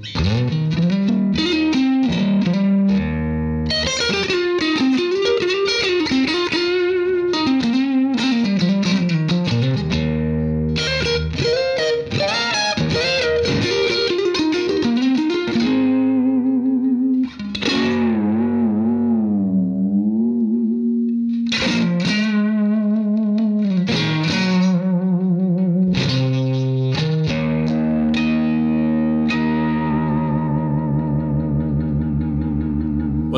Mm-hmm.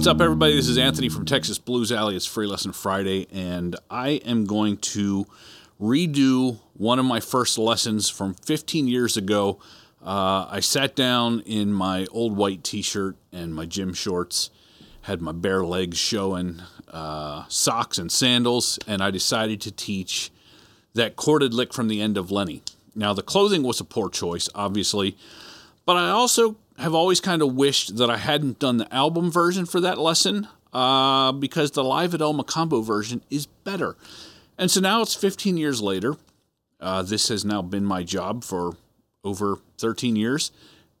What's up, everybody? This is Anthony from Texas Blues Alley. It's Free Lesson Friday, and I am going to redo one of my first lessons from 15 years ago. Uh, I sat down in my old white t shirt and my gym shorts, had my bare legs showing, uh, socks and sandals, and I decided to teach that chorded lick from the end of Lenny. Now, the clothing was a poor choice, obviously, but I also have always kind of wished that I hadn't done the album version for that lesson uh, because the live at El Mocambo version is better. And so now it's 15 years later. Uh, this has now been my job for over 13 years,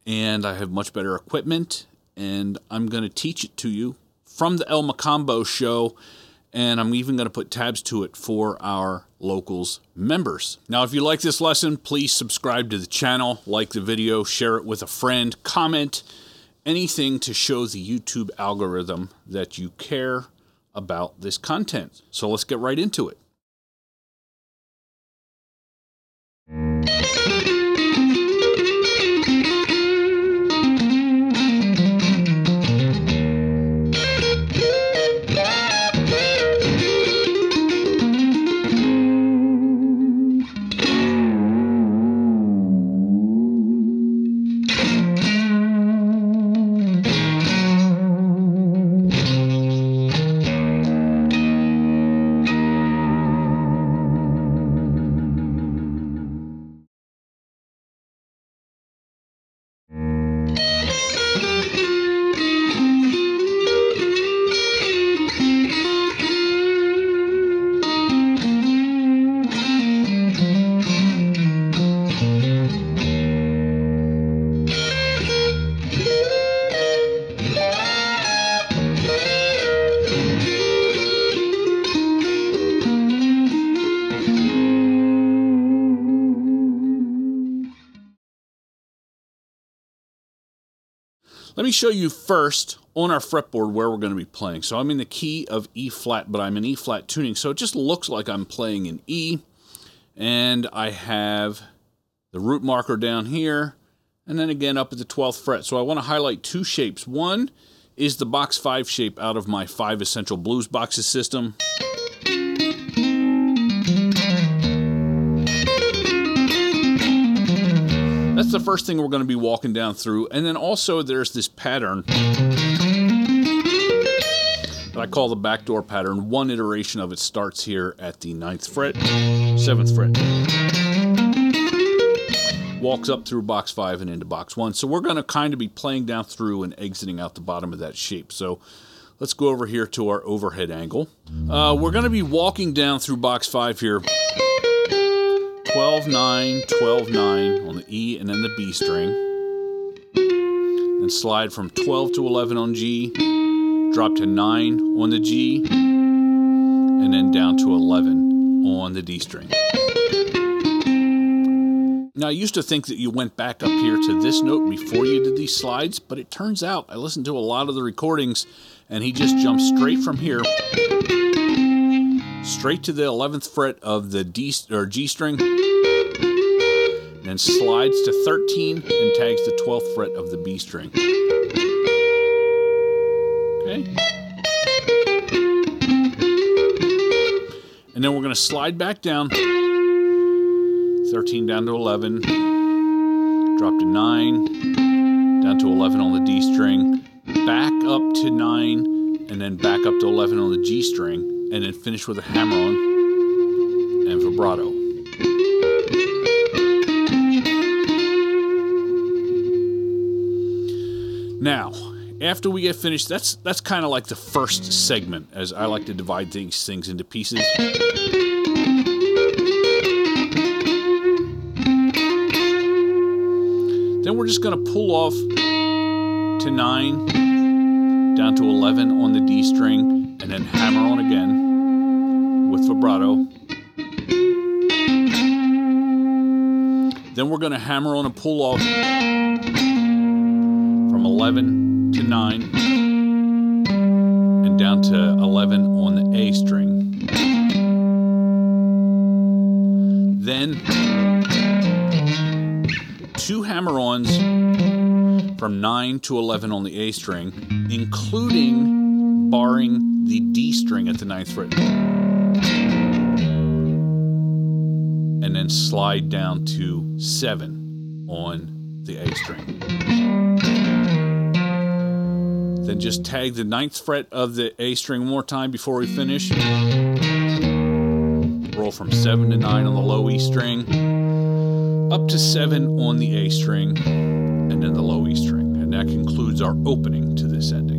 and I have much better equipment, and I'm going to teach it to you from the El Mocambo show and I'm even going to put tabs to it for our locals members. Now, if you like this lesson, please subscribe to the channel, like the video, share it with a friend, comment anything to show the YouTube algorithm that you care about this content. So let's get right into it. Let me show you first on our fretboard where we're going to be playing. So I'm in the key of E flat, but I'm in E flat tuning, so it just looks like I'm playing in E. And I have the root marker down here, and then again up at the 12th fret. So I want to highlight two shapes. One is the box 5 shape out of my 5 Essential Blues boxes system. That's the first thing we're going to be walking down through. And then also there's this pattern that I call the backdoor pattern. One iteration of it starts here at the ninth fret, seventh fret. Walks up through box five and into box one. So we're going to kind of be playing down through and exiting out the bottom of that shape. So let's go over here to our overhead angle. Uh, we're going to be walking down through box five here. 12 9, 12 9 on the E and then the B string. And slide from 12 to 11 on G, drop to 9 on the G, and then down to 11 on the D string. Now, I used to think that you went back up here to this note before you did these slides, but it turns out I listened to a lot of the recordings and he just jumped straight from here straight to the 11th fret of the D or G string, then slides to 13 and tags the 12th fret of the B string. Okay. And then we're going to slide back down 13 down to 11, drop to 9, down to 11 on the D string, back up to 9, and then back up to 11 on the G string and then finish with a hammer on and vibrato. Now, after we get finished, that's that's kind of like the first segment, as I like to divide these things into pieces. Then we're just going to pull off to 9, down to 11 on the D string, and then hammer on again with vibrato. Then we're going to hammer on a pull off from 11 to 9 and down to 11 on the A string. Then two hammer ons from 9 to 11 on the A string, including barring the D string at the ninth fret. And then slide down to 7 on the A string. Then just tag the ninth fret of the A string one more time before we finish. Roll from 7 to 9 on the low E string, up to 7 on the A string, and then the low E string. And that concludes our opening to this ending.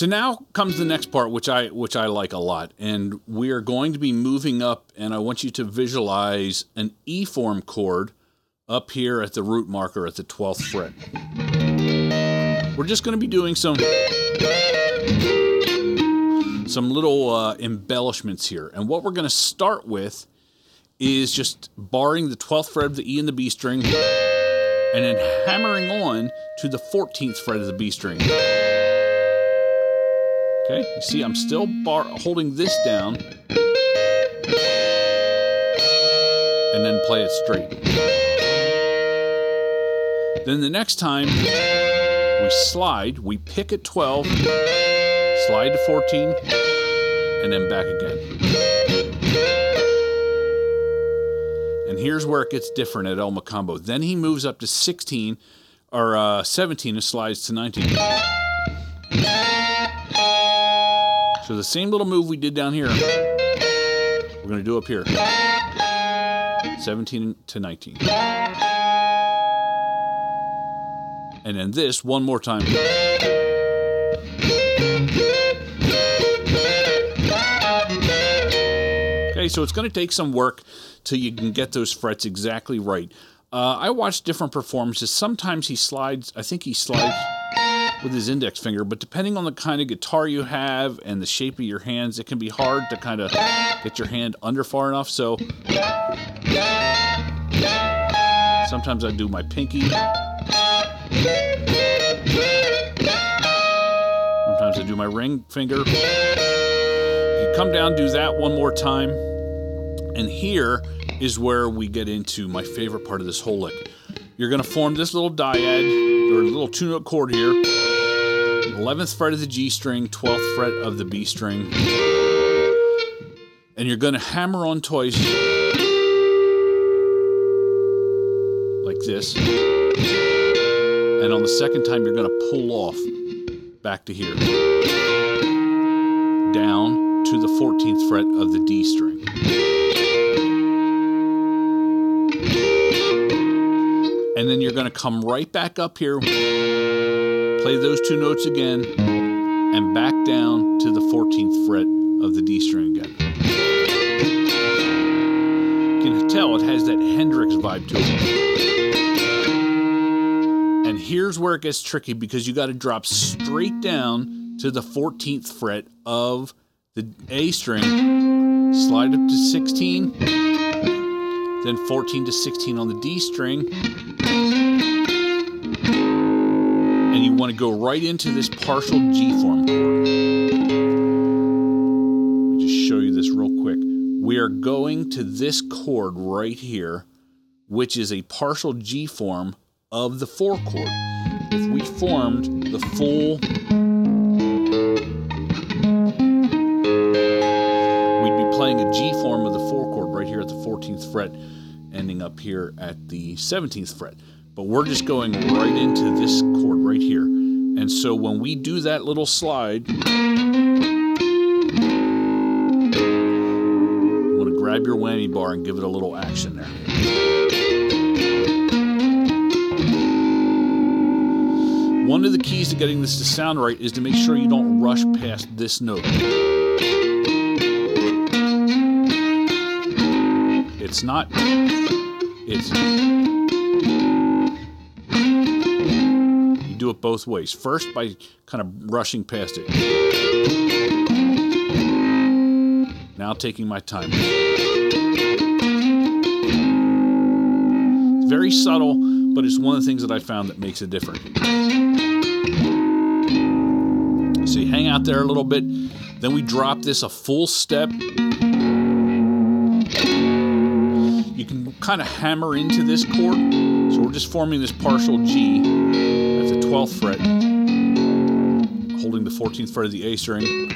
So now comes the next part, which I which I like a lot, and we are going to be moving up, and I want you to visualize an E form chord up here at the root marker at the twelfth fret. We're just going to be doing some some little uh, embellishments here, and what we're going to start with is just barring the twelfth fret of the E and the B string, and then hammering on to the fourteenth fret of the B string. Okay, you see I'm still bar holding this down and then play it straight. Then the next time we slide, we pick at 12, slide to 14, and then back again. And here's where it gets different at El Mocambo. Then he moves up to 16 or uh, 17 and slides to 19. So the same little move we did down here, we're going to do up here. 17 to 19. And then this one more time. Okay, so it's going to take some work till you can get those frets exactly right. Uh, I watched different performances. Sometimes he slides, I think he slides with his index finger, but depending on the kind of guitar you have and the shape of your hands, it can be hard to kind of get your hand under far enough. So sometimes I do my pinky. Sometimes I do my ring finger. You come down, do that one more time. And here is where we get into my favorite part of this whole lick. You're going to form this little dyad or little two note chord here. 11th fret of the G string, 12th fret of the B string. And you're going to hammer on twice like this. And on the second time, you're going to pull off back to here. Down to the 14th fret of the D string. And then you're going to come right back up here play those two notes again, and back down to the 14th fret of the D string again. You can tell it has that Hendrix vibe to it. And here's where it gets tricky because you got to drop straight down to the 14th fret of the A string, slide up to 16, then 14 to 16 on the D string, and you want to go right into this partial G form chord. Let me just show you this real quick. We are going to this chord right here, which is a partial G form of the 4 chord. If we formed the full we'd be playing a G form of the 4 chord right here at the 14th fret, ending up here at the 17th fret. But we're just going right into this chord right here. And so when we do that little slide, you want to grab your whammy bar and give it a little action there. One of the keys to getting this to sound right is to make sure you don't rush past this note. It's not. It's. It both ways. First, by kind of rushing past it. Now, taking my time. Very subtle, but it's one of the things that I found that makes a difference. So you hang out there a little bit, then we drop this a full step kind of hammer into this chord. So we're just forming this partial G at the 12th fret, holding the 14th fret of the A string.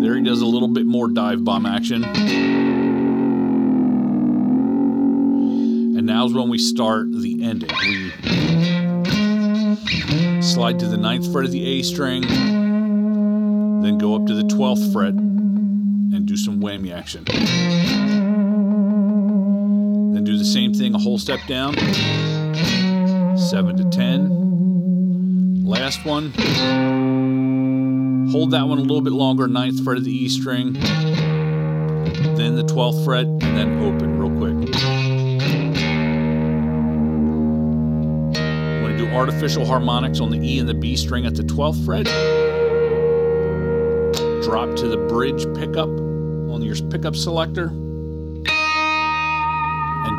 There he does a little bit more dive bomb action. And now's when we start the ending. We slide to the 9th fret of the A string, then go up to the 12th fret and do some whammy action Then do the same thing a whole step down. 7 to 10. Last one. Hold that one a little bit longer, ninth fret of the E string. Then the 12th fret, and then open real quick. I'm going to do artificial harmonics on the E and the B string at the 12th fret. Drop to the bridge pickup on your pickup selector and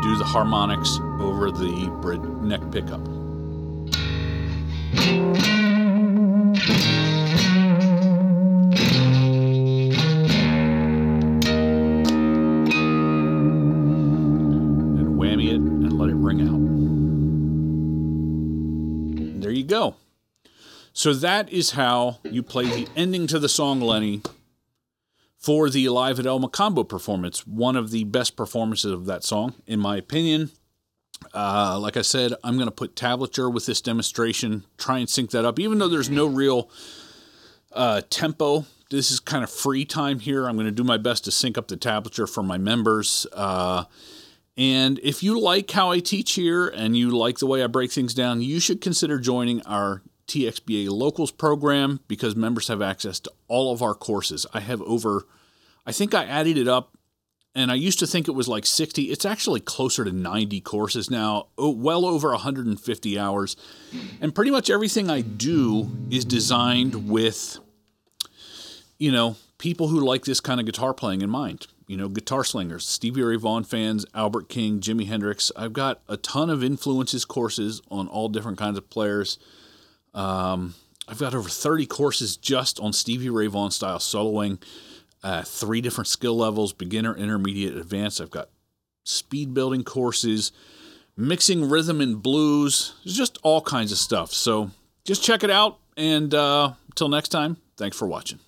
do the harmonics over the bridge neck pickup. So that is how you play the ending to the song, Lenny, for the Live at El Mocambo performance. One of the best performances of that song, in my opinion. Uh, like I said, I'm going to put tablature with this demonstration, try and sync that up, even though there's no real uh, tempo. This is kind of free time here. I'm going to do my best to sync up the tablature for my members. Uh, and if you like how I teach here and you like the way I break things down, you should consider joining our TXBA Locals program because members have access to all of our courses. I have over I think I added it up and I used to think it was like 60. It's actually closer to 90 courses now, well over 150 hours. And pretty much everything I do is designed with, you know, people who like this kind of guitar playing in mind. You know, guitar slingers, Stevie Ray Vaughan fans, Albert King, Jimi Hendrix. I've got a ton of influences courses on all different kinds of players. Um, I've got over 30 courses just on Stevie Ray Vaughan style soloing uh, three different skill levels beginner, intermediate, advanced. I've got speed building courses, mixing rhythm and blues. Just all kinds of stuff. So just check it out. And uh, until next time, thanks for watching.